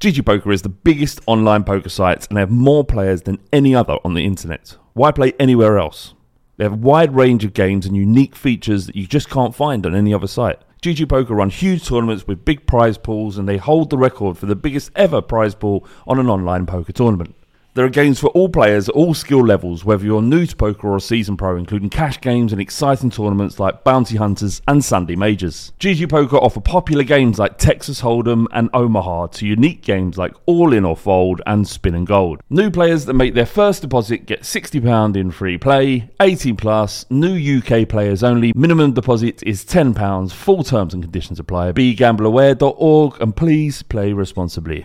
GG Poker is the biggest online poker site and they have more players than any other on the internet. Why play anywhere else? They have a wide range of games and unique features that you just can't find on any other site. GG Poker run huge tournaments with big prize pools and they hold the record for the biggest ever prize pool on an online poker tournament. There are games for all players at all skill levels, whether you're new to poker or a season pro, including cash games and exciting tournaments like Bounty Hunters and Sunday Majors. GG Poker offer popular games like Texas Hold'em and Omaha to unique games like All In or Fold and Spin and Gold. New players that make their first deposit get £60 in free play, 18 plus, new UK players only, minimum deposit is £10, full terms and conditions apply. BeGambleAware.org and please play responsibly.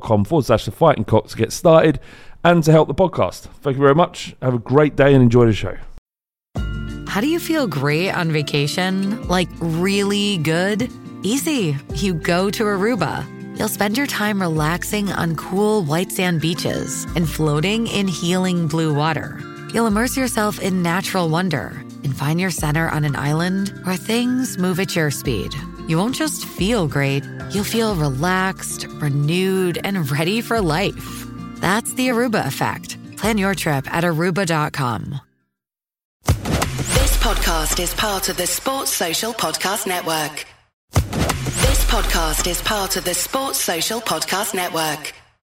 forward slash the fighting cock to get started and to help the podcast. Thank you very much. Have a great day and enjoy the show. How do you feel great on vacation? Like really good? Easy. You go to Aruba. You'll spend your time relaxing on cool white sand beaches and floating in healing blue water. You'll immerse yourself in natural wonder and find your center on an island where things move at your speed. You won't just feel great, you'll feel relaxed, renewed, and ready for life. That's the Aruba effect. Plan your trip at aruba.com. This podcast is part of the Sports Social Podcast Network. This podcast is part of the Sports Social Podcast Network.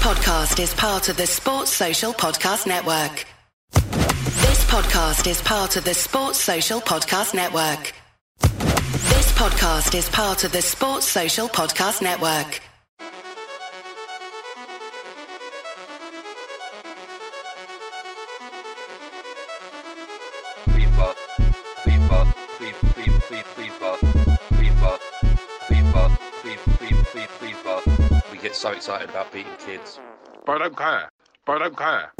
podcast is part of the Sports Social Podcast Network. This podcast is part of the Sports Social Podcast Network. This podcast is part of the Sports Social Podcast Network. Please, please, please, please. Get so excited about beating kids. Bro, don't care. Bro, don't care.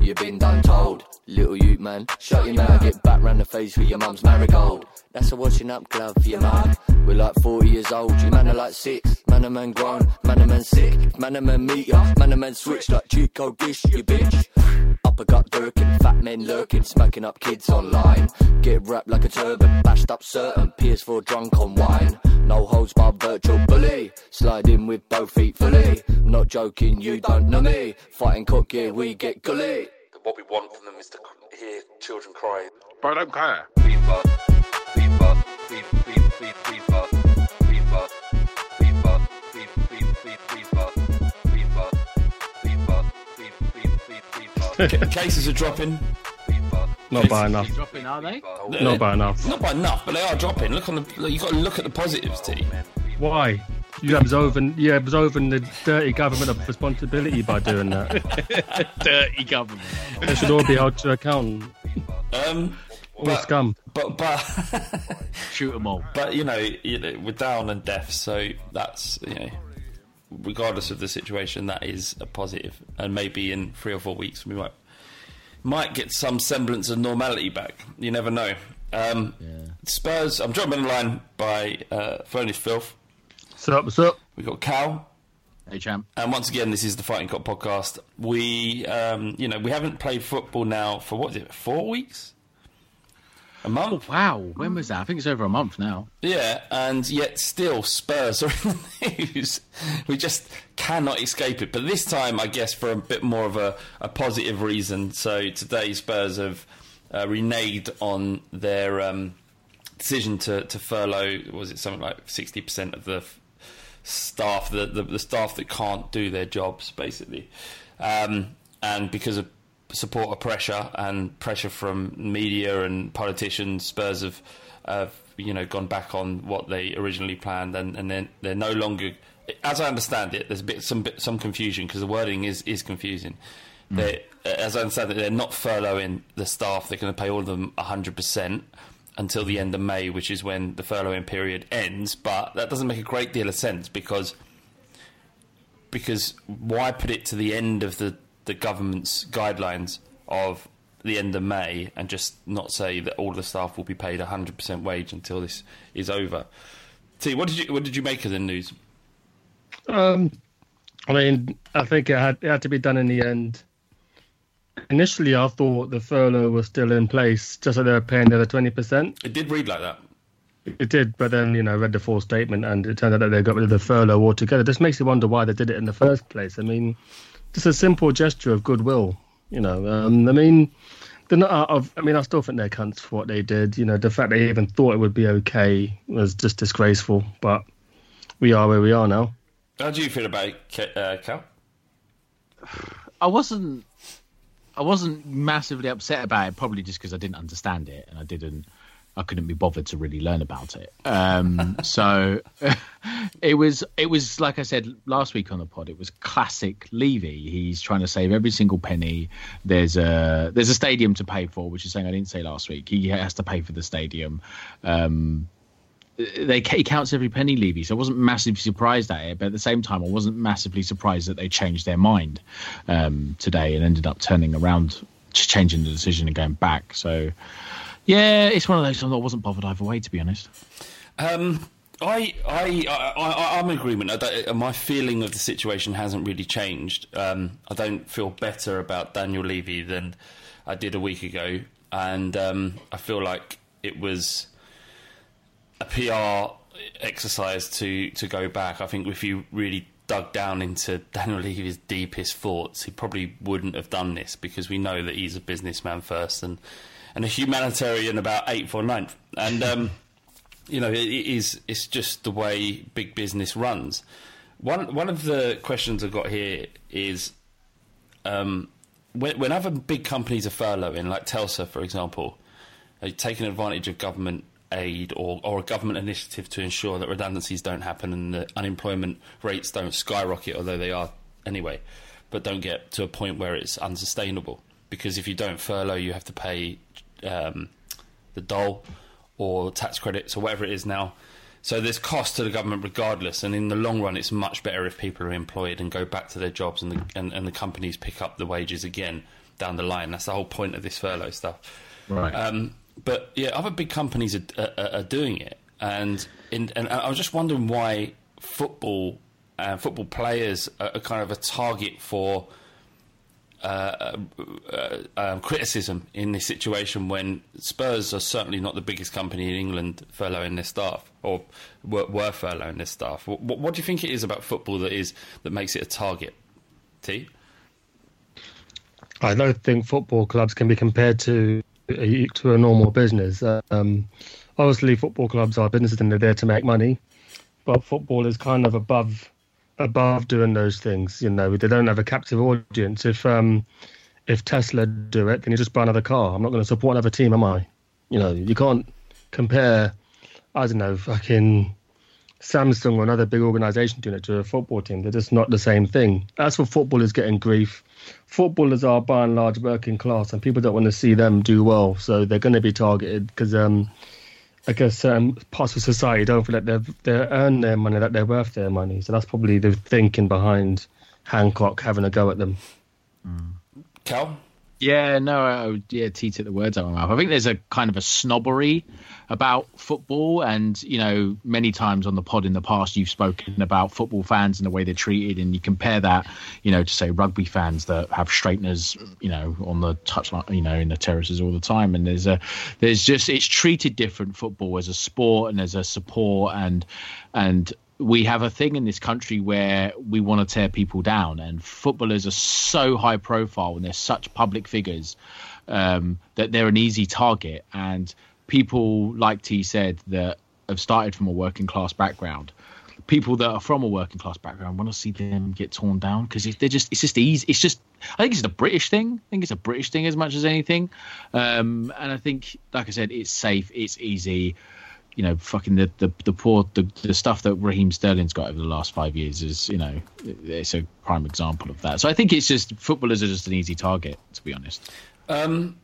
You've been done told, little you man. Shut your mouth, get back round the face with your mum's marigold. That's a washing up glove for your mum. We're like 40 years old, you man are like six. Man a man grown, man a man sick. Man a man meet ya, man a man switch like Chico Gish, you bitch copper got dirking, fat men lurking, smacking up kids online. Get wrapped like a turban, bashed up certain, PS4 drunk on wine. No holds barred virtual bully, sliding with both feet fully. Not joking, you don't know me. Fighting Cock, yeah, we get gully. What we want from them is to hear children cry. But I don't care. FIFA, FIFA, FIFA, FIFA, FIFA, FIFA, FIFA, FIFA, FIFA, FIFA. Cases are dropping. Not by enough. Dropping, are they? Not by enough. Not by enough, but they are dropping. Look on the. you've got to look at the positives, T. Why? You're absolving, you absolving the dirty government of responsibility by doing that. Dirty government. they should all be held to account. Um, All but, scum. but but Shoot them all. but you know, you know, we're down and deaf, so that's you know, regardless of the situation, that is a positive. And maybe in three or four weeks, we might might get some semblance of normality back. You never know. Um, Spurs. I'm joined on the line by uh, Furnished Filth. What's up? What's up? We've got Cal. Hey, champ. And once again, this is the Fighting Cock podcast. We, um, you know, we haven't played football now for what is it, four weeks, a month? Wow, when was that? I think it's over a month now. Yeah, and yet still Spurs are in the news. We just cannot escape it. But this time, I guess, for a bit more of a, a positive reason. So today, Spurs have uh, reneged on their um, decision to, to furlough. Was it something like sixty percent of the f- staff, the, the the staff that can't do their jobs, basically, um, and because of supporter pressure and pressure from media and politicians, Spurs have, have you know gone back on what they originally planned, and and then they're no longer. As I understand it, there's a bit some bit, some confusion because the wording is is confusing. Hmm. They, as I understand it, they're not furloughing the staff. They're going to pay all of them 100 percent until the end of May, which is when the furloughing period ends. But that doesn't make a great deal of sense because because why put it to the end of the, the government's guidelines of the end of May and just not say that all the staff will be paid 100% wage until this is over? T, what did you what did you make of the news? Um, I mean, I think it had, it had to be done in the end. Initially, I thought the furlough was still in place, just so they were paying the other twenty percent. It did read like that. It did, but then you know, read the full statement, and it turned out that they got rid of the furlough altogether. This makes you wonder why they did it in the first place. I mean, just a simple gesture of goodwill. You know, um, I mean, they're not out of. I mean, I still think they're cunts for what they did. You know, the fact they even thought it would be okay was just disgraceful. But we are where we are now. How do you feel about it, uh, Cal? I wasn't. I wasn't massively upset about it, probably just because I didn't understand it and I didn't. I couldn't be bothered to really learn about it. Um, so it was. It was like I said last week on the pod. It was classic Levy. He's trying to save every single penny. There's a there's a stadium to pay for, which is something I didn't say last week. He has to pay for the stadium. Um, they he counts every penny, Levy. So I wasn't massively surprised at it, but at the same time, I wasn't massively surprised that they changed their mind um, today and ended up turning around, changing the decision and going back. So yeah, it's one of those. I wasn't bothered either way, to be honest. Um, I, I, I, I, I'm in agreement. My feeling of the situation hasn't really changed. Um, I don't feel better about Daniel Levy than I did a week ago, and um, I feel like it was a PR exercise to to go back. I think if you really dug down into Daniel Levy's deepest thoughts, he probably wouldn't have done this because we know that he's a businessman first and and a humanitarian about eighth or ninth. And um, you know, it, it is it's just the way big business runs. One one of the questions I've got here is um, when, when other big companies are furloughing, like Telsa, for example, taking advantage of government aid or, or a government initiative to ensure that redundancies don't happen and the unemployment rates don't skyrocket, although they are anyway, but don't get to a point where it's unsustainable. Because if you don't furlough, you have to pay um, the dole or tax credits or whatever it is now. So there's cost to the government regardless, and in the long run, it's much better if people are employed and go back to their jobs, and the, and, and the companies pick up the wages again down the line. That's the whole point of this furlough stuff. Right. Um, but yeah, other big companies are, are, are doing it, and in, and I was just wondering why football uh, football players are, are kind of a target for uh, uh, um, criticism in this situation when Spurs are certainly not the biggest company in England furloughing their staff or were, were furloughing their staff. What, what, do you think it is about football that is that makes it a target? T. I don't think football clubs can be compared to a, to a normal business. Um, obviously, football clubs are businesses and they're there to make money, but football is kind of above above doing those things. You know, they don't have a captive audience. If um, if Tesla do it, then you just buy another car. I'm not going to support another team, am I? You know, you can't compare. I don't know, fucking Samsung or another big organisation doing it to a football team. They're just not the same thing. That's what footballers getting grief, footballers are by and large working class, and people don't want to see them do well, so they're going to be targeted because um, I guess certain parts of society don't feel like they've they earned their money, that they're worth their money. So that's probably the thinking behind Hancock having a go at them. Mm. Cal? Yeah, no, uh, yeah, T took the words out of my mouth. I think there's a kind of a snobbery about football, and you know, many times on the pod in the past, you've spoken about football fans and the way they're treated, and you compare that, you know, to say rugby fans that have straighteners, you know, on the touchline, you know, in the terraces all the time, and there's a, there's just it's treated different football as a sport and as a support, and and we have a thing in this country where we want to tear people down, and footballers are so high profile and they're such public figures um, that they're an easy target. And people, like T said, that have started from a working class background, people that are from a working class background want to see them get torn down because they're just it's just easy. It's just I think it's a British thing. I think it's a British thing as much as anything. Um, and I think, like I said, it's safe, it's easy you know, fucking the the, the poor the, the stuff that Raheem Sterling's got over the last five years is, you know, it's a prime example of that. So I think it's just footballers are just an easy target, to be honest. Um,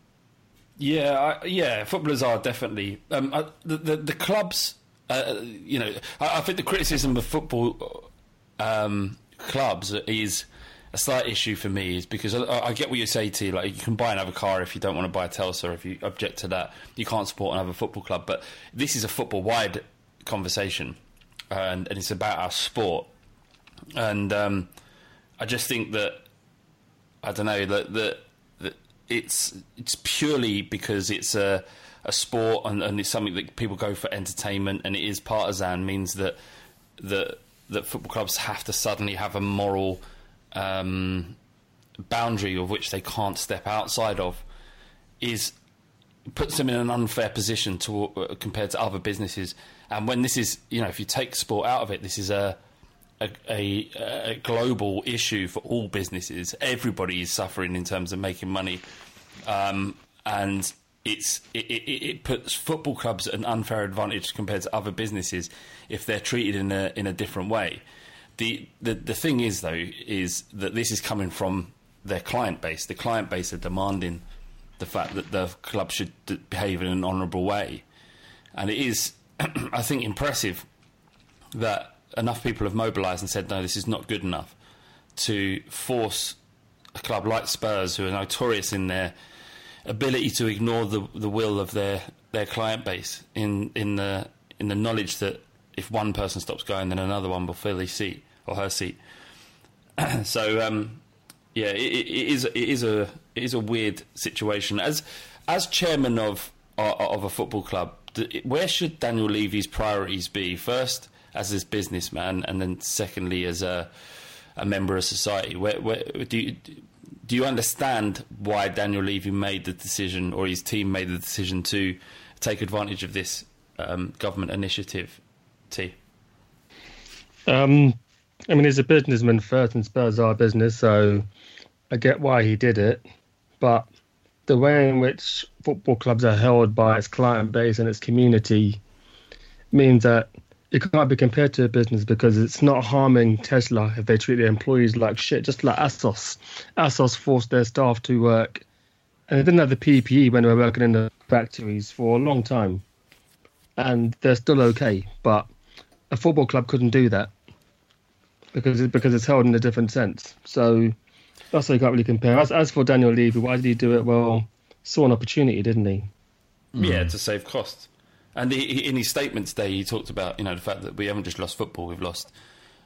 yeah, I, yeah, footballers are definitely um, uh, the, the, the clubs. Uh, you know, I, I, think the criticism of football um, clubs is a slight issue for me is because I, I, get what you say to like you can buy another car if you don't want to buy a Telsa if you object to that. You can't support another football club but this is a football wide conversation and, and it's about our sport. And um, I just think that I don't know that that, that it's it's purely because it's a a sport and, and it's something that people go for entertainment and it is partisan means that that that football clubs have to suddenly have a moral um, boundary of which they can't step outside of is puts them in an unfair position to uh, compared to other businesses. And when this is, you know, if you take sport out of it, this is a a, a, a global issue for all businesses. Everybody is suffering in terms of making money, um, and it's it, it, it, puts football clubs at an unfair advantage compared to other businesses if they're treated in a in a different way the, the the thing is though is that this is coming from their client base. The client base are demanding the fact that the club should behave in an honourable way, and it is, I think, impressive that enough people have mobilised and said no, this is not good enough to force a club like Spurs, who are notorious in their ability to ignore the the will of their their client base in in the in the knowledge that if one person stops going, then another one will fill his seat or her seat. so um, yeah, it, it is it is a it is a weird situation. As as chairman of of a football club, where should Daniel Levy's priorities be? First, as this businessman, and then secondly, as a a member of society. Where, where do you do you understand why Daniel Levy made the decision, or his team made the decision to take advantage of this um, government initiative? T. Um, I mean, he's a businessman first, and Spurs are business, so I get why he did it. But the way in which football clubs are held by its client base and its community means that it can't be compared to a business because it's not harming Tesla if they treat their employees like shit, just like ASOS. ASOS forced their staff to work, and they didn't have the PPE when they were working in the factories for a long time, and they're still okay. But a football club couldn't do that because it, because it's held in a different sense. So that's why you can't really compare. As, as for Daniel Levy, why did he do it? Well, saw an opportunity, didn't he? Yeah, to save costs. And he, he, in his statement today, he talked about you know the fact that we haven't just lost football, we've lost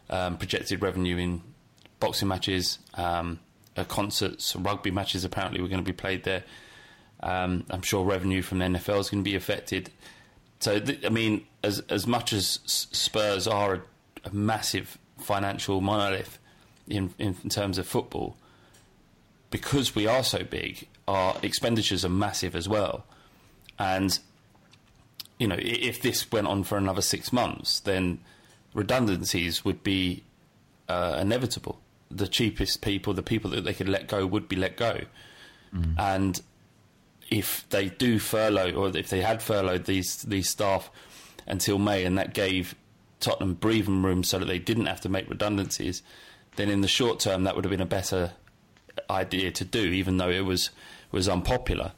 um, projected revenue in boxing matches, um, uh, concerts, rugby matches. Apparently, were going to be played there. Um, I'm sure revenue from the NFL is going to be affected. So, th- I mean, as as much as S- Spurs are a, a massive financial monolith in, in in terms of football, because we are so big, our expenditures are massive as well. And you know, if this went on for another six months, then redundancies would be uh, inevitable. The cheapest people, the people that they could let go, would be let go. And if they do furlough, or if they had furloughed these these staff until May, and that gave Tottenham breathing room so that they didn't have to make redundancies, then in the short term that would have been a better idea to do, even though it was was unpopular.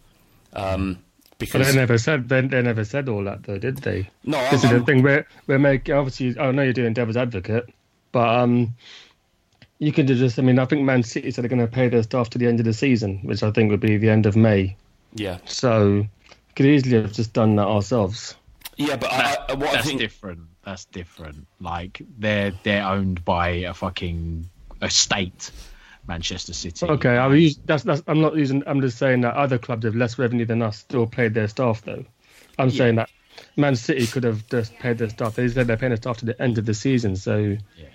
Um, But because they never said they, they never said all that though, did they? No, this I'm- is the I'm- thing. We're we're making obviously. I know you're doing devil's advocate, but um, you could just. I mean, I think Man City said they're going to pay their staff to the end of the season, which I think would be the end of May. yeah, So could easily have just done that ourselves. Yeah, but I, I, what I That's think different. That's different. Like they're they're owned by a fucking a state, Manchester City. Okay, I use that's that's. I'm not using. I'm just saying that other clubs with less revenue than us still paid their staff though. I'm saying that Man City could have just paid their staff. They said they're paying their staff to the end of the season, so Yeah,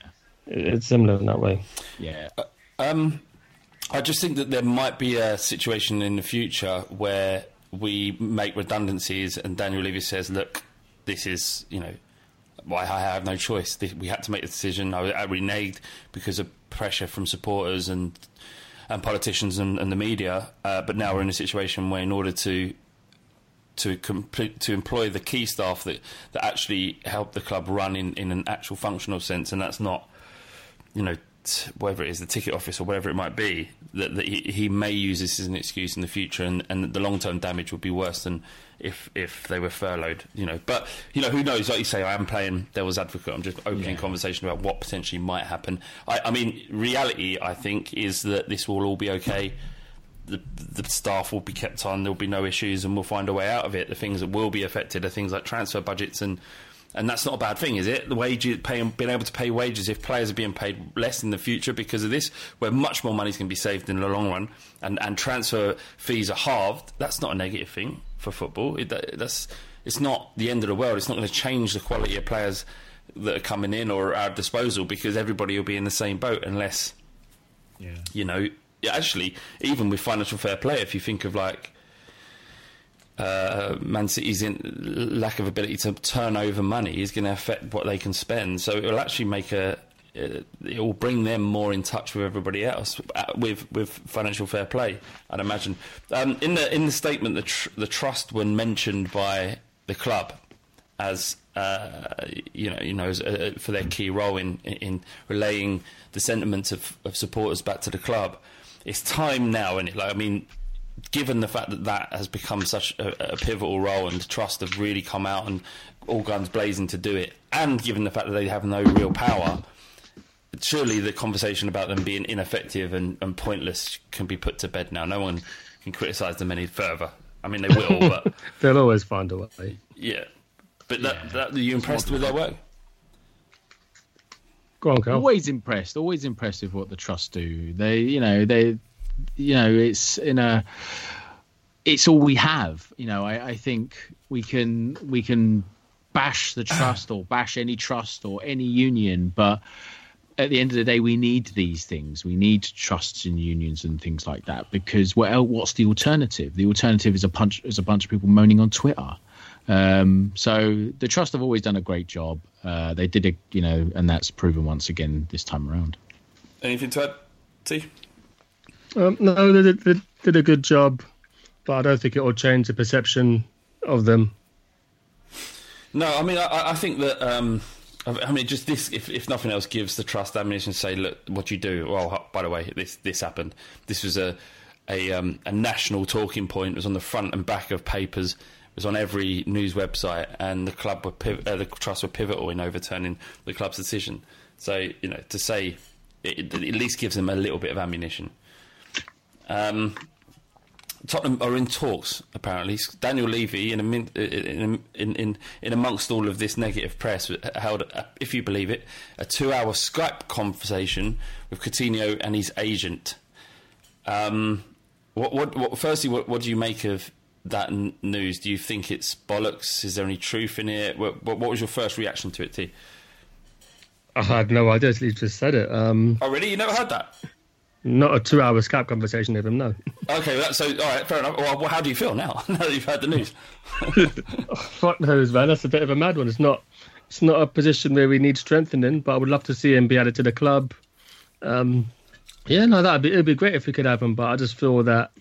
it's similar in that way. yeah. Um, I just think that there might be a situation in the future where we make redundancies, and Daniel Levy says, "Look, this is you know, why I have no choice. We had to make the decision. I, I reneged because of pressure from supporters and and politicians and, and the media. Uh, but now we're in a situation where, in order to to complete, to employ the key staff that, that actually help the club run in, in an actual functional sense, and that's not, you know, whatever it is, the ticket office or whatever it might be, that, that he, he may use this as an excuse in the future, and, and the long term damage would be worse than if if they were furloughed, you know. But you know, who knows? Like you say, I am playing devil's advocate. I'm just opening conversation about what potentially might happen. I, I mean, reality, I think, is that this will all be okay the, the staff will be kept on. There will be no issues, and we'll find a way out of it. The things that will be affected are things like transfer budgets, and and that's not a bad thing, is it? The wages, paying, being able to pay wages if players are being paid less in the future because of this, where much more money is going to be saved in the long run, and and transfer fees are halved. That's not a negative thing for football. It, that, that's it's not the end of the world. It's not going to change the quality of players that are coming in or at our disposal because everybody will be in the same boat unless Yeah. you know, actually, even with financial fair play, if you think of like uh, Man City's in, lack of ability to turn over money is going to affect what they can spend. So it will actually make a uh, it will bring them more in touch with everybody else uh, with with financial fair play. I'd imagine. Um, in the in the statement, the tr- the trust when mentioned by the club as uh, you know, you know, as, uh, for their key role in in relaying the sentiments of, of supporters back to the club. It's time now, and like I mean, given the fact that that has become such a, a pivotal role, and the trust have really come out and all guns blazing to do it, and given the fact that they have no real power. Surely the conversation about them being ineffective and, and pointless can be put to bed now. No one can criticise them any further. I mean, they will, but They'll always find a way. yeah. But that, that, are you impressed with their work? Go on, Cal. Always impressed. Always impressed with what the trust do. They, you know, they, you know, it's in a, it's all we have. You know, I, I think we can we can bash the trust or bash any trust or any union, but at the end of the day, we need these things. We need trusts and unions and things like that because what el what's the alternative? The alternative is a punch is a bunch of people moaning on Twitter. Um, so the trust have always done a great job. Uh, they did a, you know, and that's proven once again this time around. Anything to add, T? Um, no, they did, they did a good job, but I don't think it will change the perception of them. No, I mean, I, I think that. Um, I mean, just this, if, if nothing else, gives the trust ammunition to say, look, what you do. Well, by the way, this this happened. This was a a, um, a national talking point. It was on the front and back of papers. It was on every news website, and the club were piv- uh, the trust were pivotal in overturning the club's decision. So you know, to say it, it at least gives them a little bit of ammunition. Um, Tottenham are in talks. Apparently, Daniel Levy, in, a min- in, in, in, in amongst all of this negative press, held, a, if you believe it, a two-hour Skype conversation with Coutinho and his agent. Um, what, what, what, firstly, what, what do you make of that n- news? Do you think it's bollocks? Is there any truth in it? What, what, what was your first reaction to it, T? I had no idea. He just said it. Um, oh, really? You never heard that? Not a two-hour Skype conversation with him. No. Okay, well, so all right, fair enough. Well, how do you feel now? now that you've heard the news. Fuck knows, man. That's a bit of a mad one. It's not. It's not a position where we need strengthening, but I would love to see him be added to the club. Um, yeah, no, that'd be it'd be great if we could have him, but I just feel that.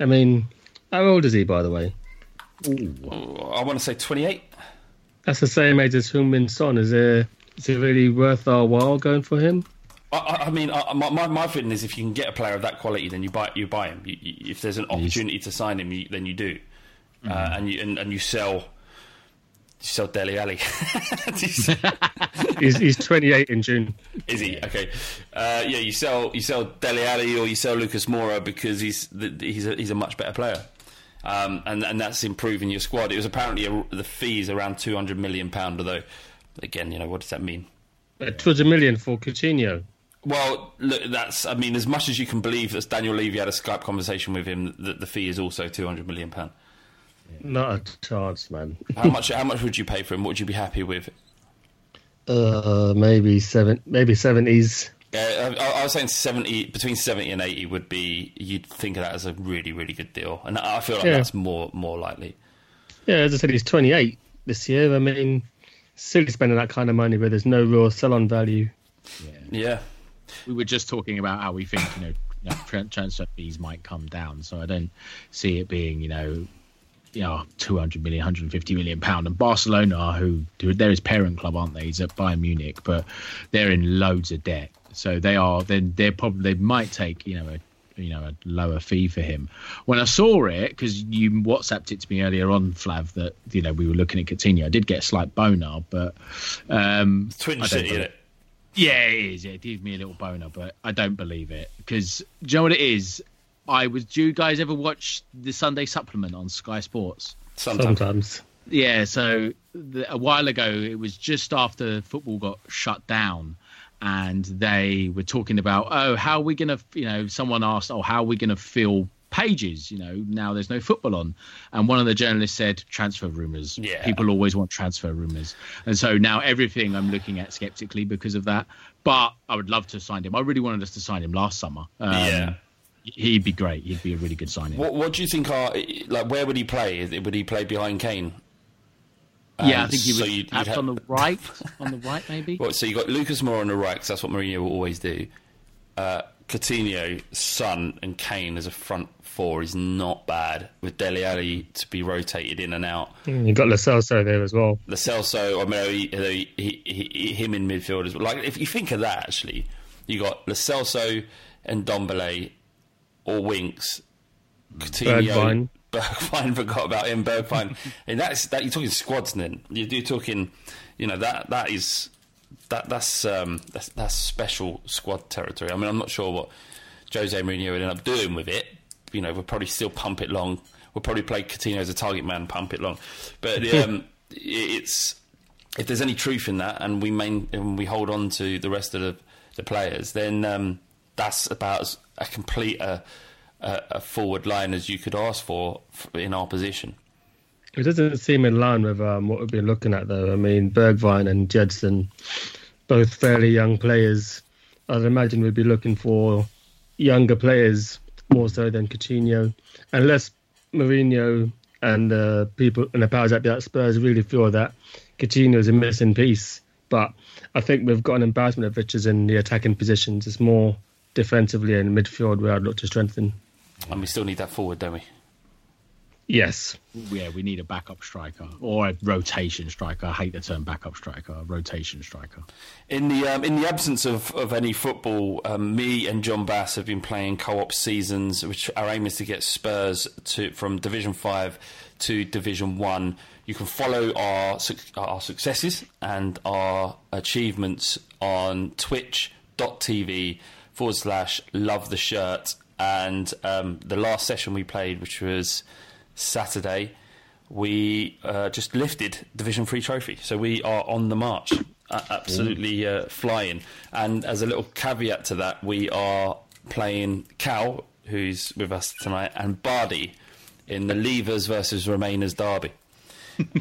I mean, how old is he, by the way? Ooh. I want to say twenty-eight. That's the same age as Heung-Min Son. Is it is it really worth our while going for him? I, I mean, I, my my feeling is if you can get a player of that quality, then you buy you buy him. You, you, if there's an opportunity to sign him, you, then you do, mm. uh, and you and, and you sell. You sell Dele Alli. he's, he's 28 in June. Is he? Okay. Uh, yeah, you sell you sell Dele Alli or you sell Lucas Moura because he's he's a, he's a much better player, um, and and that's improving your squad. It was apparently a, the fees around 200 million pound, although again, you know, what does that mean? Uh, 200 million for Coutinho. Well, look, that's. I mean, as much as you can believe that Daniel Levy had a Skype conversation with him, that the fee is also two hundred million pound. Not a chance, man. how much? How much would you pay for him? What would you be happy with? Uh, maybe seven, maybe seventies. Yeah, I, I, was saying seventy, between seventy and eighty would be. You'd think of that as a really, really good deal, and I feel like yeah. that's more, more likely. Yeah, as I said, he's twenty-eight this year. I mean, silly spending that kind of money where there's no real sell-on value. Yeah. yeah we were just talking about how we think you know, you know transfer fees might come down. So I don't see it being you know you know 200 million 150 million pound. And barcelona who they're his parent club aren't they? He's at bayern munich but they're in loads of debt. So they are then they're probably they might take you know a you know a lower fee for him. When i saw it because you whatsapped it to me earlier on flav that you know we were looking at Coutinho. i did get a slight boner but um twin city yeah, it is. It gives me a little boner, but I don't believe it because do you know what it is? I was. Do you guys ever watch the Sunday Supplement on Sky Sports? Sometimes. Sometimes. Yeah. So the, a while ago, it was just after football got shut down, and they were talking about, oh, how are we going to? You know, someone asked, oh, how are we going to fill pages. You know, now there's no football on. And one of the journalists said transfer rumours. Yeah. People always want transfer rumours. And so now everything I'm looking at skeptically because of that. But I would love to sign him. I really wanted us to sign him last summer. Um, yeah. He'd be great. He'd be a really good signing. What, what do you think are like? Where would he play? Would he play behind Kane? yeah, I think he would. So you'd, you'd have... on the right, on the right maybe. Well, so you got Lucas Moura on the right because that's what Mourinho will always do. Uh, Coutinho, Son, and Kane as a front four is not bad with Dele Alli to be rotated in and out. Mm, you got Lo there as well. Celso, I mean, he, he, he, him in midfield as well. Like if you think of that, actually, you got Lo and Ndombele or Winks, Coutinho. Bergwijn forgot about him. Bergwijn, and that's that. You're talking squads, then you're, you're talking, you know that that is that that's um, that's that's special squad territory. I mean, I'm not sure what Jose Mourinho would end up doing with it. You know, we'll probably still pump it long. We'll probably play Coutinho as a target man, pump it long. But um, it's if there's any truth in that, and we main and we hold on to the rest of the, the players, then um, that's about a complete a, a, a forward line as you could ask for in our position. It doesn't seem in line with um, what we've been looking at, though. I mean, Bergwijn and Gedson, both fairly young players. I'd imagine we'd be looking for younger players more so than Coutinho, unless Mourinho and the people and the powers that be at Spurs really feel that Coutinho is a missing piece. But I think we've got an embarrassment of riches in the attacking positions. It's more defensively and midfield where I'd look to strengthen. And we still need that forward, don't we? Yes. Yeah, we need a backup striker or a rotation striker. I hate the term backup striker, a rotation striker. In the um, in the absence of, of any football, um, me and John Bass have been playing co-op seasons, which our aim is to get Spurs to from Division Five to Division One. You can follow our our successes and our achievements on Twitch.tv forward slash Love the Shirt. And um, the last session we played, which was Saturday, we uh, just lifted Division Three trophy. So we are on the march, absolutely uh, flying. And as a little caveat to that, we are playing Cal, who's with us tonight, and Bardi in the Leavers versus Remainers derby.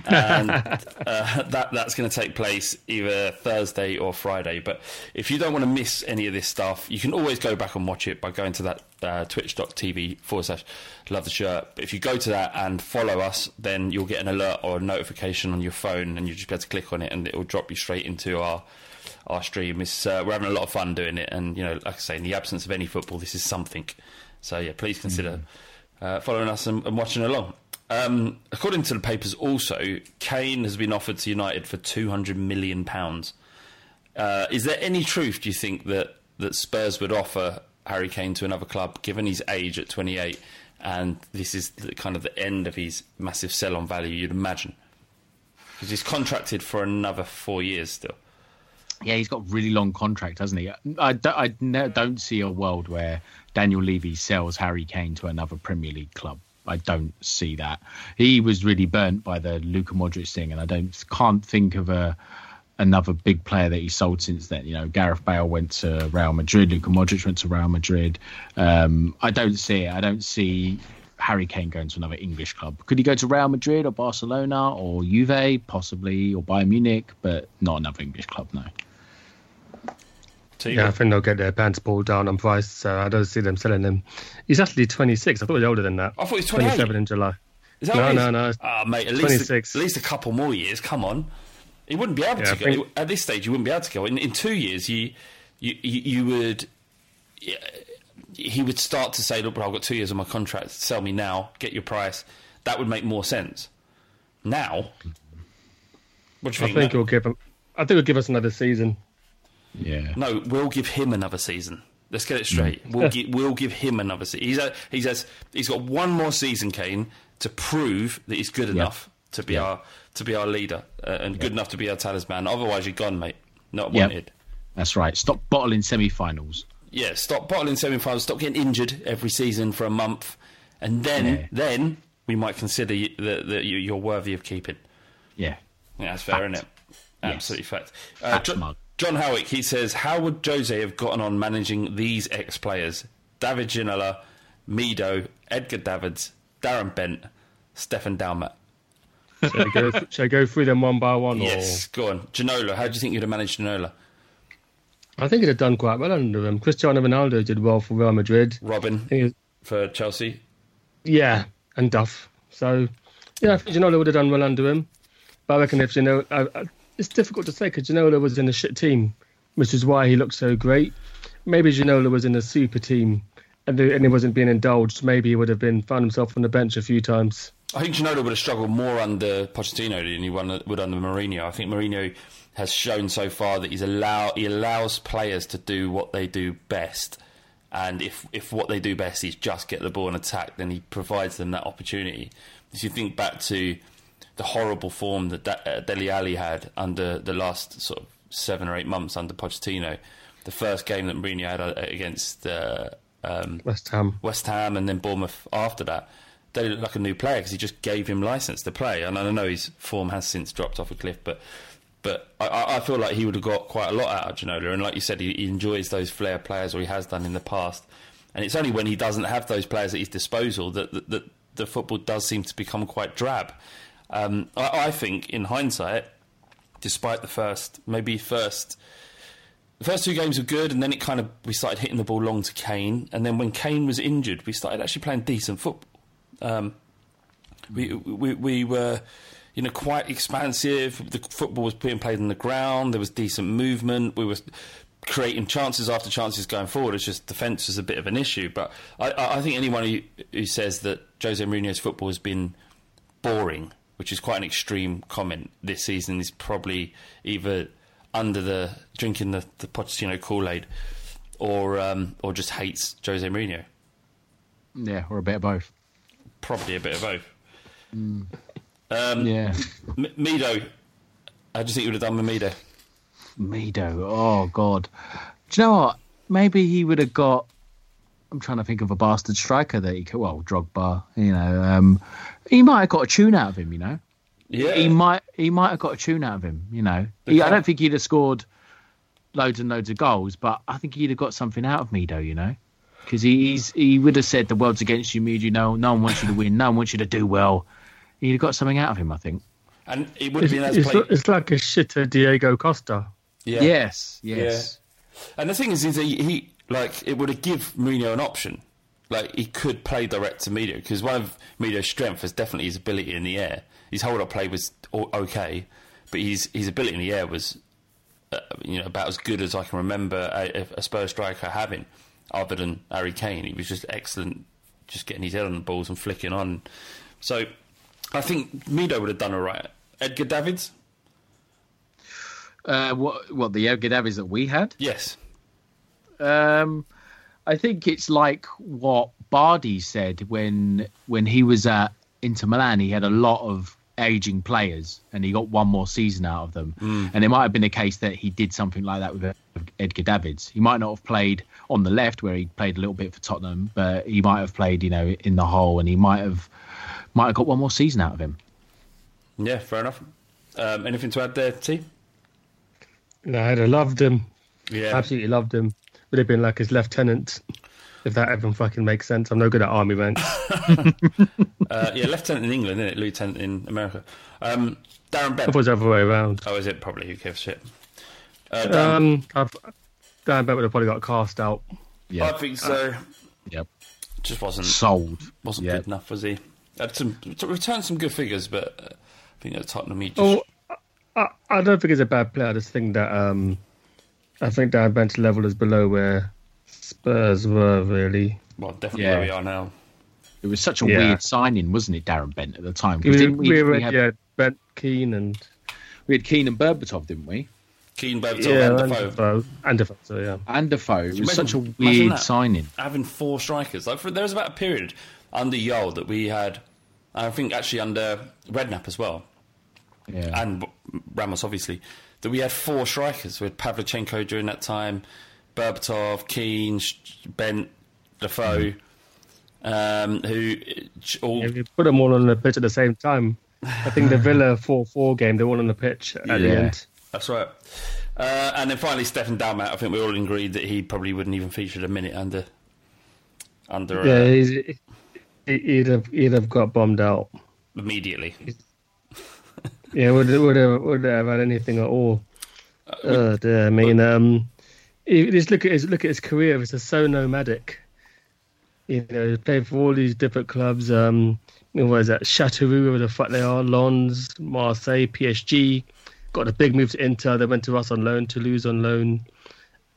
And uh, that that's going to take place either Thursday or Friday. But if you don't want to miss any of this stuff, you can always go back and watch it by going to that uh, twitch.tv forward slash love the shirt. But if you go to that and follow us, then you'll get an alert or a notification on your phone, and you'll just be able to click on it, and it will drop you straight into our our stream. It's, uh, we're having a lot of fun doing it, and you know, like I say, in the absence of any football, this is something. So yeah, please consider uh, following us and, and watching along. Um, according to the papers, also Kane has been offered to United for two hundred million pounds. Uh, is there any truth, do you think, that that Spurs would offer Harry Kane to another club, given his age at twenty eight, and this is the, kind of the end of his massive sell-on value? You'd imagine, because he's contracted for another four years still. Yeah, he's got a really long contract, hasn't he? I, don't, I don't see a world where Daniel Levy sells Harry Kane to another Premier League club. I don't see that. He was really burnt by the Luka Modric thing, and I don't can't think of a another big player that he sold since then. You know, Gareth Bale went to Real Madrid, Luka Modric went to Real Madrid. Um, I don't see it. I don't see Harry Kane going to another English club. Could he go to Real Madrid or Barcelona or Juve, possibly, or Bayern Munich, but not another English club, no. Yeah, I think they'll get their pants pulled down on price, so I don't see them selling him. He's actually 26. I thought he was older than that. I thought he was 27 in July. Is that no, no, no. Ah, mate, at least, 26. at least a couple more years. Come on. He wouldn't be able Yeah, to I go. think- At this stage, you wouldn't be able to go. In, in two years, you, you, you, you would. yeah, He would start to say, "Look, but I've got two years on my contract. Sell me now. Get your price." That would make more sense. Now, what do you I think? think he'll give him. I think he'll give us another season. Yeah. No, we'll give him another season. Let's get it straight. We'll, gi- we'll give him another season. He's, a, he's, got one more season, Kane, to prove that he's good enough to be our to be our leader uh, and good enough to be our talisman. Otherwise, you're gone, mate. Not wanted. That's right. Stop bottling semi-finals. Yeah, stop bottling semi-finals. Stop getting injured every season for a month, and then Yeah. then we might consider that, that you- you're worthy of keeping. Yeah. Yeah, that's fair, Fact. isn't it? Yes. Absolutely fact. Uh, Fact, John. John Howick, he says, how would Jose have gotten on managing these ex-players? David Ginola, Mido, Edgar Davids, Darren Bent, Stefan Dalmat. Shall I go, shall I go through them one by one? Yes, go on. Ginola, how do you think you'd have managed Ginola? I think he'd have done quite well under them. Cristiano Ronaldo did well for Real Madrid. Robben for Chelsea? yeah, and Duff. So, yeah, I think Ginola would have done well under him. But I reckon if Ginola, I, uh, I, uh, it's difficult to say because Ginola was in a shit team, which is why he looked so great. Maybe Ginola was in a super team and, the, and he wasn't being indulged. Maybe he would have been found himself on the bench a few times. I think Ginola would have struggled more under Pochettino than he would under Mourinho. I think Mourinho has shown so far that he's allow he allows players to do what they do best, and if if what they do best is just get the ball and attack, then he provides them that opportunity. If you think back to the horrible form that da- uh, Dele Alli had under the last sort of seven or eight months under Pochettino, the first game that Mourinho had uh, against uh, um, West Ham. West Ham and then Bournemouth after that, they look like a new player because he just gave him license to play. And I know his form has since dropped off a cliff, but but I- I, I feel like he would have got quite a lot out of Ginola. And like you said, he, he enjoys those flair players, or he has done in the past. And it's only when he doesn't have those players at his disposal that that, that the football does seem to become quite drab. Um, I, I think, in hindsight, despite the first, maybe first the first two games were good, and then it kind of we started hitting the ball long to Kane, and then when Kane was injured, we started actually playing decent football. Um, we, we we were, you know, quite expansive. The football was being played on the ground. There was decent movement. We were creating chances after chances going forward. It's just defence was a bit of an issue. But I, I think anyone who, who says that Jose Mourinho's football has been boring, which is quite an extreme comment this season, is probably either under the drinking the, the Pochettino Kool Aid or um, or just hates Jose Mourinho. Yeah, or a bit of both. Probably a bit of both. Um, Yeah. M- Mido, how do you think you would have done with Mido? Mido. Oh God. Do you know what? Maybe he would have got. I'm trying to think of a bastard striker that he could. Well, Drogba. You know, um, he might have got a tune out of him. You know, Yeah, he might. He might have got a tune out of him. You know, he, I don't think he'd have scored loads and loads of goals, but I think he'd have got something out of Mido. You know, because he's he would have said the world's against you, Mido. You know, no one wants you to win. No one wants you to do well. He'd have got something out of him. I think. and it would have It's, been it's, play. it's like a shitter Diego Costa. Yeah. Yes. Yes. And the thing is, is he, he like it would have give Mourinho an option. Like he could play direct to Mourinho because one of Mourinho's strength is definitely his ability in the air. His hold up play was okay, but his his ability in the air was uh, you know about as good as I can remember a, a Spurs striker having, other than Harry Kane. He was just excellent, just getting his head on the balls and flicking on. So I think Mido would have done all right. Edgar Davids, Uh, what? What the Edgar Davids that we had? yes, Um, I think it's like what Bardi said when when he was at Inter Milan. He had a lot of aging players, and he got one more season out of them. And it might have been the case that he did something like that with Edgar Davids. He might not have played on the left, where he played a little bit for Tottenham, but he might have played, you know, in the hole, and he might have might have got one more season out of him. yeah, fair enough. Um, anything to add there, T? No, I'd have loved him. Yeah, Absolutely loved him. Would have been like his lieutenant, if that even fucking makes sense. I'm no good at army ranks. Uh, yeah, lieutenant in England, isn't it? Lieutenant in America. Um, Darren I Bent. thought it was the other way around. Oh, is it? Probably. Who gives a shit? Uh, Darren, Um, I've, Dan Bent would have probably got cast out. Yeah. I think so. Yep. Just wasn't Sold. wasn't Yeah. good enough, was he? Had some returned some good figures, but uh, I think at Tottenham he just Oh, I, I don't think he's a bad player. I just think that um, I think Dan Bent's level is below where Spurs were really. well definitely Yeah. where we are now. It was such a Yeah. weird signing, wasn't it, Darren Bent at the time? 'Cause We, we, we, were we had, yeah, Bent, Keane, and we had Keane and Berbatov, didn't we? Keane Berbatov yeah, and and Defoe. Defoe, and Defoe. So yeah, And Defoe. It was Imagine- such a weird that. signing. having four strikers. Like for, there was about a period under Jol that we had, I think actually under Redknapp as well, Yeah. and Ramos obviously, that we had four strikers. We had Pavlyuchenko during that time, Berbatov, Keane, Bent, Defoe, um, who uh, all Yeah, put them all on the pitch at the same time. I think the Villa 4-4 game, they're all on the pitch at the end. That's right. Uh, and then finally, Stefan Dalmat. I think we all agreed that he probably wouldn't even feature a minute under under uh, Yeah, he's, he- he'd have he'd have got bombed out. immediately. Yeah, would would have would have had anything at all. Uh, dear, I mean, um, just look at his look at his career. It's so nomadic. You know, he played for all these different clubs. Um, you know, what is that? Chateauroux, wherever the fuck they are. Lens, Marseille, PSG. Got a big move to Inter. They went to us on loan, Toulouse on loan,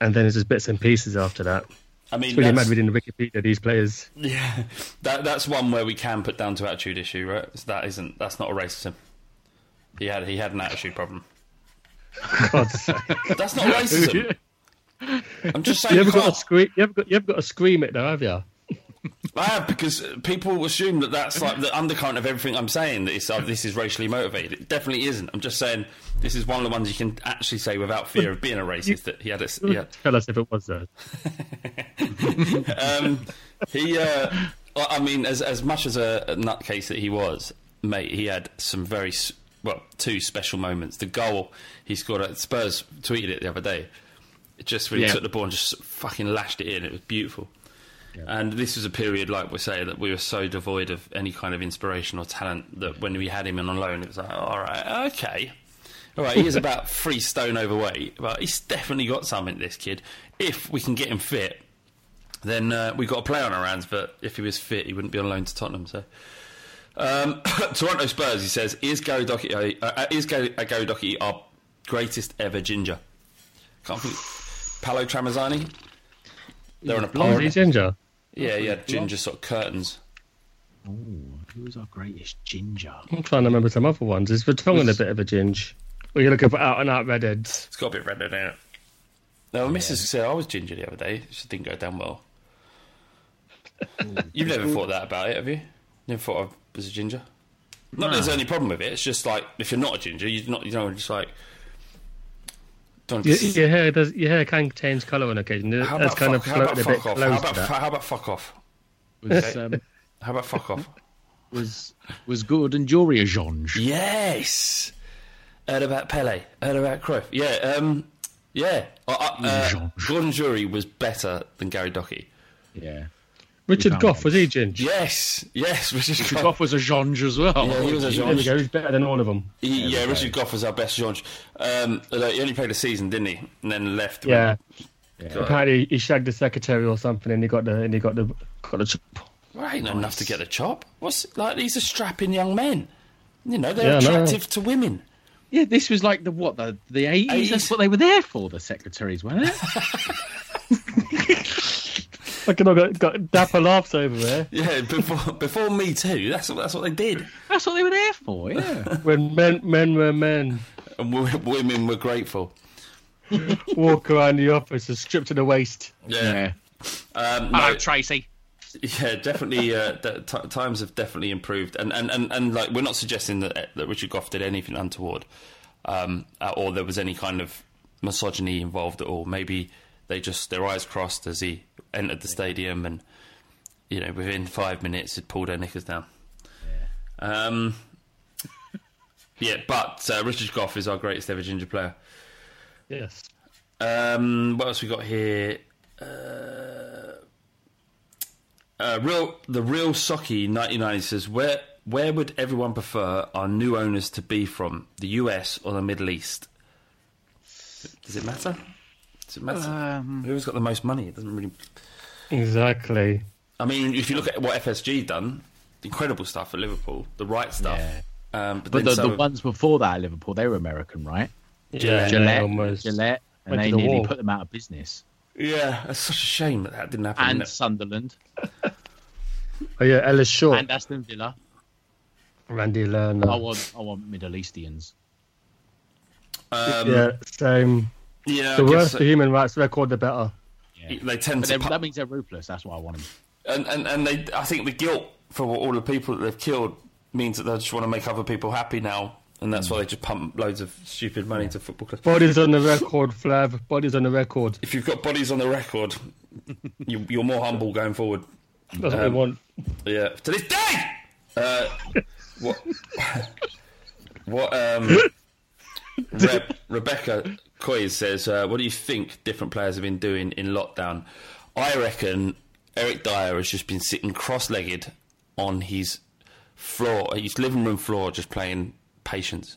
and then it's just bits and pieces after that. I mean, It's really mad reading the Wikipedia these players. Yeah, that that's one where we can put down to attitude issue, right? So that isn't that's not a racism. He had he had an attitude problem. God's sake. That's not racism. I'm just saying You you, ever got a scream? You ever got you ever got to scream it though, have you? I have because people assume that that's like the undercurrent of everything I'm saying. That it's, uh, this is racially motivated. It definitely isn't. I'm just saying this is one of the ones you can actually say without fear of being a racist. That he had a had, Tell us if it was though. um, he, uh, I mean, as as much as a, nutcase that he was, mate, he had some very well two special moments. The goal he scored at Spurs tweeted it the other day. It just really Yeah. took the ball and just fucking lashed it in. It was beautiful. And this was a period, like we say, that we were so devoid of any kind of inspiration or talent that when we had him in on loan, it was like, all right, okay. All right, he is about three stone overweight, but he's definitely got something, this kid. If we can get him fit, then uh, we've got a play on our hands. But if he was fit, he wouldn't be on loan to Tottenham. So, um, Toronto Spurs, he says, is Gary Doherty, uh, uh, is Gary, uh, Gary Doherty our greatest ever ginger? Can't think. Paolo Tramezzani. They're on a Oh, pond. is he ginger? Yeah, yeah, ginger sort of curtains. Who was our greatest ginger? I'm trying to remember some other ones. Is Vertonghen a bit of a ginge? Or you're looking for out and out redheads? It's got a bit redder in it. No, Mrs. said I was ginger the other day. It just didn't go down well. You've never thought that about it, have you? Never thought I was a ginger. Not that there's any problem with it. It's just like if you're not a ginger, you're not. You know, just like. Don't Your, your hair does. Your hair can change colour on occasion. how That's about, kind fuck, of how about a bit fuck off? close How about, how about fuck off? Was um, How about fuck off? was was Gordon Durie a genre? yes. Heard about Pele. Heard about Cruyff. Yeah. Um. Yeah. Uh, uh, Gordon Durie was better than Gary Docky. Yeah. Richard can't Gough was he ginge? Yes. Yes. Richard Richard Gough. Gough was a genre as well. Yeah, he was a There we go. He's better than all of them. He, yeah, Richard Gough was our best genre. Um, like, he only played a season, didn't he? And then left. Yeah. Went- Apparently he shagged the secretary or something, and he got the and he got the got the. chop. Well, ain't enough to get a chop. What's like? These are strapping young men. You know, they're Yeah, I know. attractive to women. Yeah, this was like the what the the eighties. 80s. That's what they were there for. The secretaries, weren't it? Fucking I got, got dapper laughs over there Yeah, before before Me Too. That's what that's what they did. That's what they were there for. Yeah. when men men were men. And w- women were grateful. Walk around the office and stripped to the waist. Yeah. Um, Hello, no, Tracy. yeah, definitely. Uh, the t- times have definitely improved, and, and, and, and like we're not suggesting that that Richard Gough did anything untoward, um, or there was any kind of misogyny involved at all. Maybe they just their eyes crossed as he entered the stadium, and you know within five minutes had pulled their knickers down. Um, yeah, but uh, Richard Gough is our greatest ever ginger player. Yes. Um, what else we got here? Uh, uh, real the real Socky ninety nine says where where would everyone prefer our new owners to be from? The US or the Middle East? Does it matter? Does it matter? Um, Who's got the most money? It doesn't really. Exactly. I mean, if you look at what FSG done, incredible stuff at Liverpool, the right stuff. Yeah. Um, but But then the, so- the ones before that at Liverpool, they were American, right? Yeah, Gillett, almost. Gillett, and they the nearly wall. put them out of business. yeah, it's such a shame that that didn't happen. And didn't? Sunderland, Oh yeah, Ellis Short, and Aston Villa. Randy Lerner. I want, I want Middle Eastians. Um, yeah, same. Yeah, The I worse so. the human rights record, the better. Yeah. They tend But to they're- pu- that means they're ruthless. That's why I want them. and, and and they I think the guilt for all the people that they've killed means that they just want to make other people happy now, and that's why they just pump loads of stupid money to football clubs. Bodies on the record, Flav. Bodies on the record. If you've got bodies on the record, you, you're more humble going forward. That's what Um, we want. Yeah, to this day. Uh, what? what? Um, Re- Rebecca Coy says, uh, "What do you think different players have been doing in lockdown?" I reckon Eric Dier has just been sitting cross-legged on his floor, his living room floor, just playing patience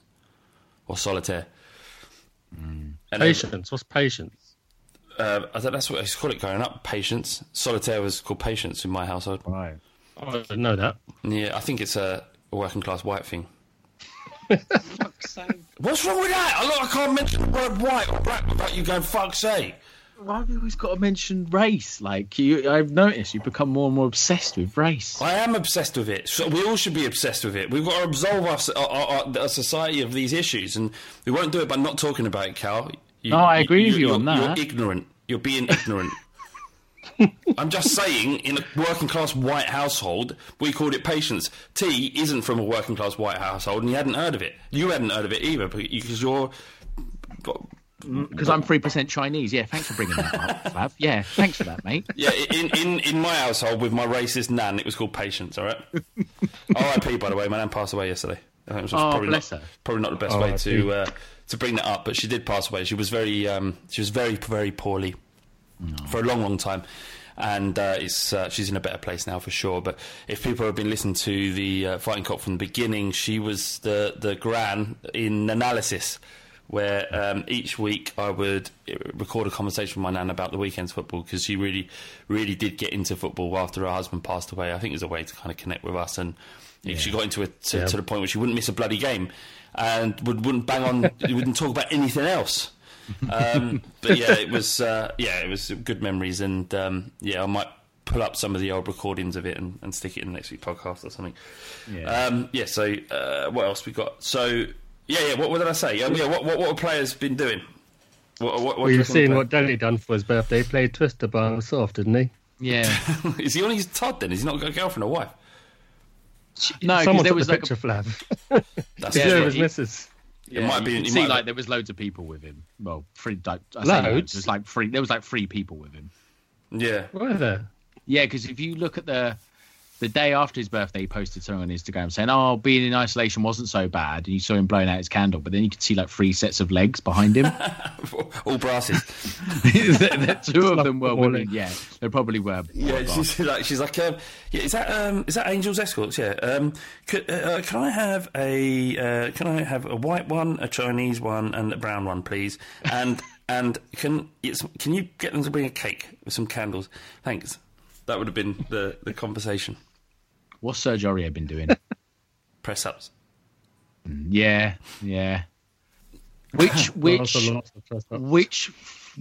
or solitaire. And then- Patience. What's patience? Uh, I think that's what it's called it growing up. Patience. Solitaire was called patience in my household. Right. Oh, I didn't know that. Yeah, I think it's a working class white thing. What's wrong with that? I, look, I can't mention the word white or black without you going fuck's sake. Why have we always got to mention race? Like you, I've noticed you've become more and more obsessed with race. I am obsessed with it. So we all should be obsessed with it. We've got to absolve our, our, our, our society of these issues, and we won't do it by not talking about it, Cal. You, No, I agree with you you're- on that. You're ignorant. You're being ignorant. I'm just saying, in a working class white household, we called it patience. T isn't from a working class white household, and you hadn't heard of it. You hadn't heard of it either, because you're. Because I'm three percent Chinese. Yeah, thanks for bringing that up, Flav. Yeah, thanks for that, mate. Yeah, in, in, in my household with my racist nan, it was called patience. All right. R.I.P. By the way, my nan passed away yesterday. I think it was Oh, probably bless not, her. Probably not the best way to uh, to bring that up, but she did pass away. She was very um, she was very very poorly for a long long time. And uh, it's uh, she's in a better place now for sure. But if people have been listening to the uh, Fighting Cock from the beginning, she was the the gran in analysis, where um, each week I would uh, record a conversation with my nan about the weekend's football because she really, really did get into football after her husband passed away. I think it was a way to kind of connect with us, and she got into it to, to the point where she wouldn't miss a bloody game and would, wouldn't bang on, wouldn't talk about anything else. Um, but yeah, it was uh, yeah, it was good memories, and um, yeah, I might pull up some of the old recordings of it and, and stick it in the next week's podcast or something. Yeah. Um, yeah. So uh, what else we got? So yeah, yeah. What, what did I say? Um, yeah. What what what have players been doing? What, what, what Well, you you've seen what Danny done for his birthday. He played Twister by himself, didn't he? Yeah. Is he on his Todd then? Is he not got a girlfriend or wife? No, because Someone there took was the like picture, Flav. That's Yeah, Yeah, of but his he- missus. It might be. You it could see like be- there was loads of people with him. Well, three. Like, I say loads. Loads? There's like three. There was like three people with him. yeah. Were there? Yeah, because if you look at the the day after his birthday, he posted something on Instagram saying, "Oh, being in isolation wasn't so bad," and you saw him blowing out his candle. But then you could see like three sets of legs behind him. All brasses. the, the two of them were women. Yeah, they probably were. Yeah, she's like, she's like, um, yeah, is that um, is that Angels Escorts? Yeah. Um, could, uh, can I have a uh, can I have a white one, a Chinese one, and a brown one, please? And and can can you get them to bring a cake with some candles? Thanks. That would have been the the conversation. What's Serge Aurier been doing? Press ups. yeah, yeah. Which which Lots and lots of press ups. which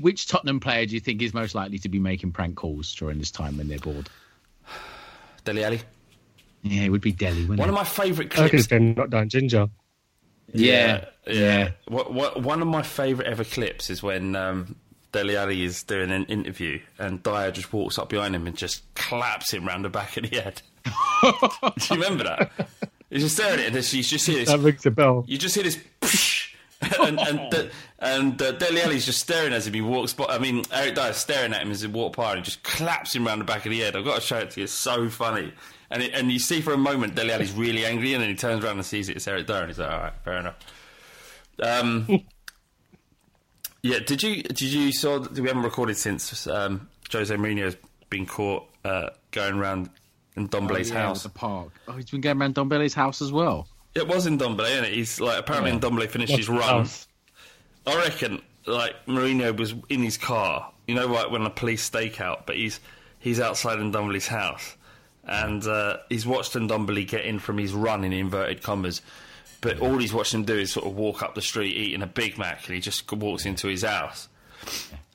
which Tottenham player do you think is most likely to be making prank calls during this time when they're bored? Dele Alli. Yeah, it would be Dele, wouldn't One it? of my favourite I clips. can knock down Ginger. yeah, yeah. What, what, one of my favourite ever clips is when um, Dele Alli is doing an interview and Dier just walks up behind him and just claps him round the back of the head. Do you remember that? He's just staring at it and you just hear That rings a bell. You just hear this. and and, and uh, Dele Alli's just staring as him. He walks by. I mean, Eric Dier's staring at him as he walks by and he just claps him round the back of the head. I've got to show it to you. It's so funny. And it, and you see for a moment Dele Alli's really angry, and then he turns around and sees it. It's Eric Dier, and he's like, "All right, fair enough." Um, yeah. Did you did you saw? We haven't recorded since um, Jose Mourinho's been caught uh, going around Ndombele's Oh, yeah, house. at the park. Oh, he's been going around Ndombele's house as well. It was Ndombele, isn't it? He's like apparently Ndombele finished his run. House. I reckon like Mourinho was in his car. You know, like when a police stakeout, but he's he's outside in Ndombele's house, and uh, he's watched Ndombele get in from his run in inverted commas. But all he's watched him do is sort of walk up the street eating a Big Mac, and he just walks into his house,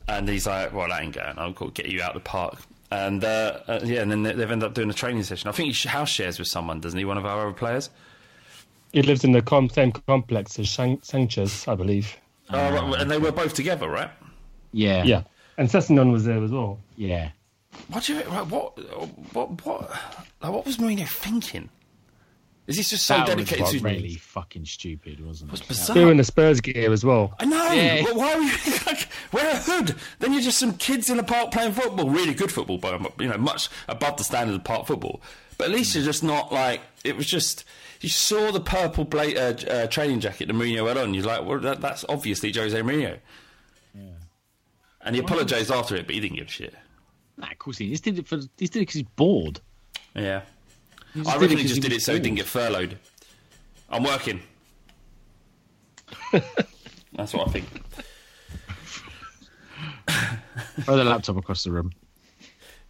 and he's like, "Well, that ain't going. I'll go get you out the park." And uh, uh, yeah, and then they- they've ended up doing a training session. I think he house shares with someone, doesn't he? One of our other players. He lives in the com- same complex as San- Sanchez, I believe. Oh, right, and they were both together, right? Yeah, Yeah. And Sessegnon was there as well. yeah. What do you what what what what was Mourinho thinking? Is he just so that dedicated was to really fucking stupid, wasn't It's it? bizarre. They were in the Spurs gear as well. I know. Yeah. But why are you like wear a hood? Then you're just some kids in a park playing football, really good football, but you know much above the standard of park football. But at least you're just not like it was just. You saw the purple bla- uh, uh, training jacket that Mourinho had on. You're like, well, that, that's obviously Jose Mourinho. Yeah. And he apologised after it, but he didn't give a shit. Nah, of course he. He just did it for. He just did it because he's bored. Yeah. He just I did reckon it he 'cause just did it so he didn't get furloughed. I'm working. That's what I think. Throw the laptop across the room.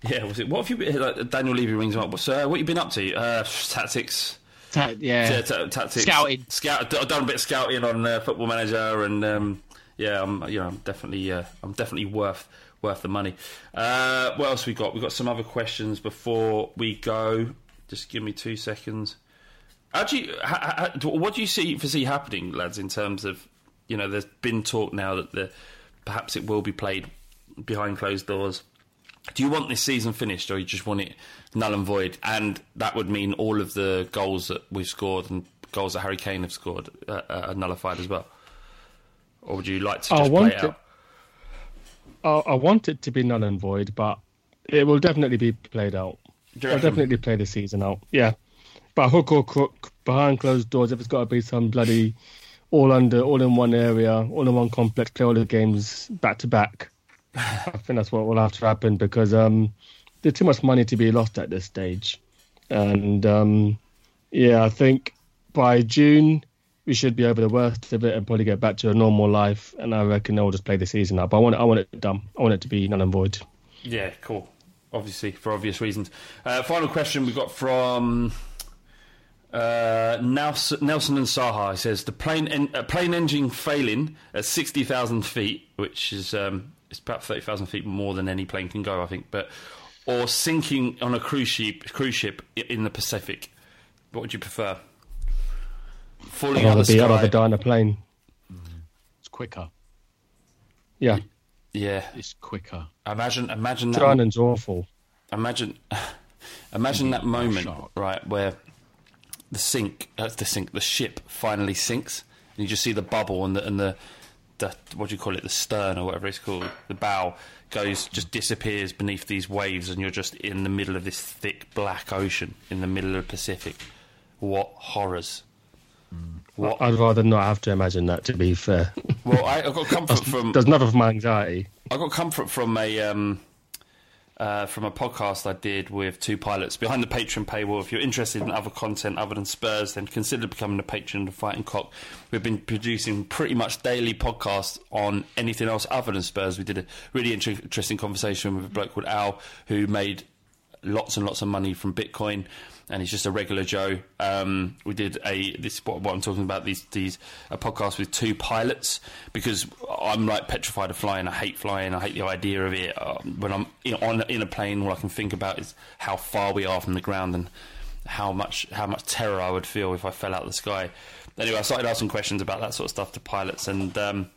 Yeah, was it? What have you been? Like, Daniel Levy rings him up. What's uh, what you been up to? Uh, tactics. Ta- yeah. Yeah, ta- tactics. Scouting. Scout. I've done a bit of scouting on uh, Football Manager, and um, yeah, I'm you know I'm definitely uh, I'm definitely worth worth the money. Uh, what else we got? We have got some other questions before we go. Just give me two seconds. How do you, ha, ha, what do you see foresee happening, lads? In terms of you know, there's been talk now that the perhaps it will be played behind closed doors. Do you want this season finished, or you just want it null and void? And that would mean all of the goals that we've scored and goals that Harry Kane have scored uh, are nullified as well. Or would you like to I just play want it it- out? I, I want it to be null and void, but it will definitely be played out. I'll definitely play the season out. Yeah. But hook or crook, behind closed doors, if it's got to be some bloody all under, all in one area, all in one complex, play all the games back to back. I think that's what will have to happen because um, there's too much money to be lost at this stage. And um, yeah, I think by June we should be over the worst of it and probably get back to a normal life. And I reckon they'll just play the season out. But I want it, I want it done. I want it to be null and void. Yeah, cool. Obviously, for obvious reasons. Uh, final question we've got from Uh, Nelson, Nelson and Saha he says the plane en- uh, plane engine failing at sixty thousand feet, which is um, it's about thirty thousand feet more than any plane can go, I think. But or sinking on a cruise ship cruise ship in the Pacific. What would you prefer? Falling I'd out rather, of the be, I'd sky. rather die on a plane. It's quicker. Yeah, Yeah, It's quicker. imagine imagine that China's awful. imagine imagine that moment shark. right where the sink uh, the sink the ship finally sinks and you just see the bubble and the and the, the what do you call it the stern or whatever it's called the bow goes just disappears beneath these waves and you're just in the middle of this thick black ocean in the middle of the Pacific what horrors I'd rather not have to imagine that. To be fair, well I, I got comfort from there's of my anxiety. I got comfort from a um, uh, from a podcast I did with two pilots behind the Patreon paywall. If you're interested in other content other than Spurs, then consider becoming a patron of Fighting Cock. We've been producing pretty much daily podcasts on anything else other than Spurs. We did a really inter- interesting conversation with a bloke called Al who made lots and lots of money from Bitcoin, and he's just a regular Joe. Um, we did a this what, what I'm talking about these these a podcast with two pilots because I'm like petrified of flying. I hate flying. I hate the idea of it. Um, when I'm in, on in a plane, all I can think about is how far we are from the ground and how much how much terror I would feel if I fell out of the sky. Anyway, I started asking questions about that sort of stuff to pilots, and um,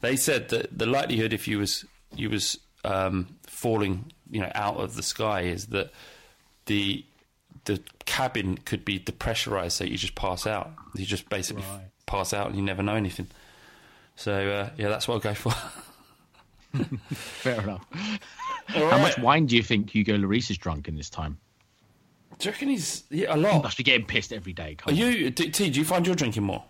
they said that the likelihood if you was you was um, falling, you know, out of the sky is that the the cabin could be depressurized, so you just pass out. You just basically f- pass out, and you never know anything. So uh, yeah, that's what I'll go for. Fair enough. How much wine do you think Hugo Lloris is drunk in this time? Do you reckon he's yeah, a He lot? must be getting pissed every day. Are on. you D, T? Do you find you're drinking more?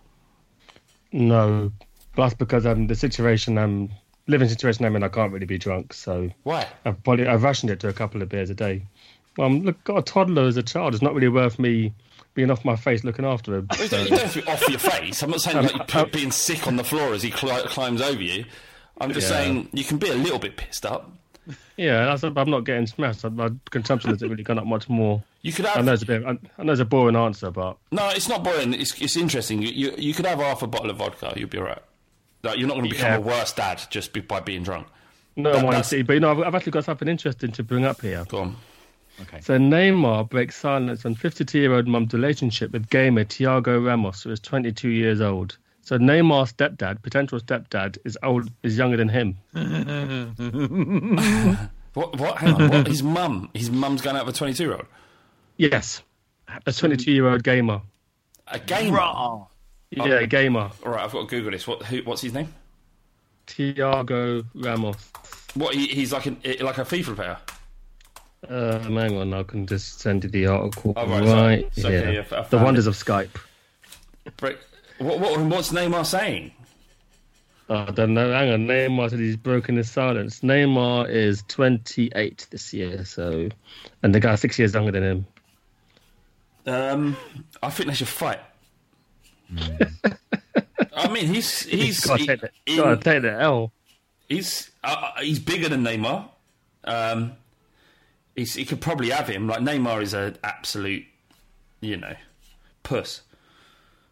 No, plus because um, the situation I'm living situation I'm in, I can't really be drunk. So Why? I've probably I've rationed it to a couple of beers a day. Um, look, got a toddler as a child. It's not really worth me being off my face looking after him. You don't, you don't have to be off your face. I'm not saying like put, being sick on the floor as he cli- climbs over you. I'm just Yeah. saying you can be a little bit pissed up. Yeah, that's, I'm not getting smashed. My consumption hasn't really gone up much more. You could I have know it's a bit. I, I know it's a boring answer, but no. It's not boring. It's it's interesting. You you, you could have half a bottle of vodka. You'll be alright. Like, you're not going to become Yeah. a worse dad just be, by being drunk. no That- one that's- see. But you know, I've, I've actually got something interesting to bring up here. Go on. Okay. So Neymar breaks silence on 52-year-old mum's relationship with gamer Thiago Ramos, who is 22 years old. So Neymar's stepdad, potential stepdad, is old, is younger than him. What? What? Hang on. What? His mum. His mum's going out with a 22 year old. Yes, a 22-year-old gamer. A gamer. Yeah, gamer. All right, I've got to Google this. What? Who? What's his name? Thiago Ramos. What? He, he's like an like a FIFA player. Uh, hang on, I can just send you the article Oh, right, right, so- okay, here. F- I the wonders it. of Skype. Break. What? What? What's Neymar saying? I don't know. Hang on. Neymar said he's broken his silence. Neymar is 28 this year, so, and the guy's six years younger than him. Um, I think they should fight. I mean, he's he's Gotta he- take the, in- gotta take the L. he's uh, he's bigger than Neymar. Um, he's, he could probably have him. Like Neymar is an absolute, you know, puss.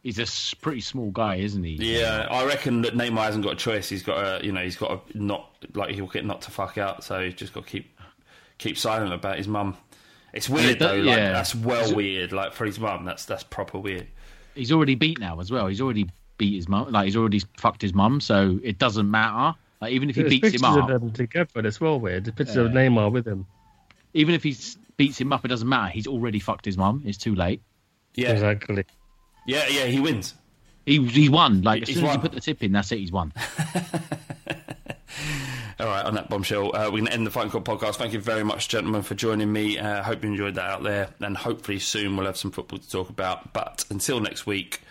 He's a pretty small guy, isn't he? Yeah, I reckon that Neymar hasn't got a choice. He's got a, you know, he's got to not like he'll get knocked to fuck out. So he's just got to keep keep silent about his mum. It's weird that- though. Like yeah. that's well weird. Like for his mum, that's that's proper weird. He's already beat now as well. He's already beat his mum. Like he's already fucked his mum, so it doesn't matter. Like even if he There's beats pictures him of up, them together. It's well weird. The pictures of Neymar with him. even if he beats him up, it doesn't matter. He's already fucked his mum. It's too late. Yeah, Exactly. yeah, yeah. He wins. He he won. Like as He's soon as won. you put the tip in, that's it. He's won. All right, on that bombshell, uh, we're going to end the Fighting Cock podcast. Thank you very much, gentlemen, for joining me. Uh, hope you enjoyed that out there, and hopefully soon we'll have some football to talk about. But until next week,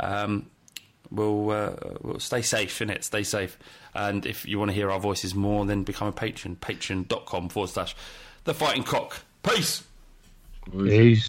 um, we'll, uh, we'll stay safe, innit? Stay safe. And if you want to hear our voices more, then become a patron. Patreon.com forward slash The Fighting Cock. Peace! Peace.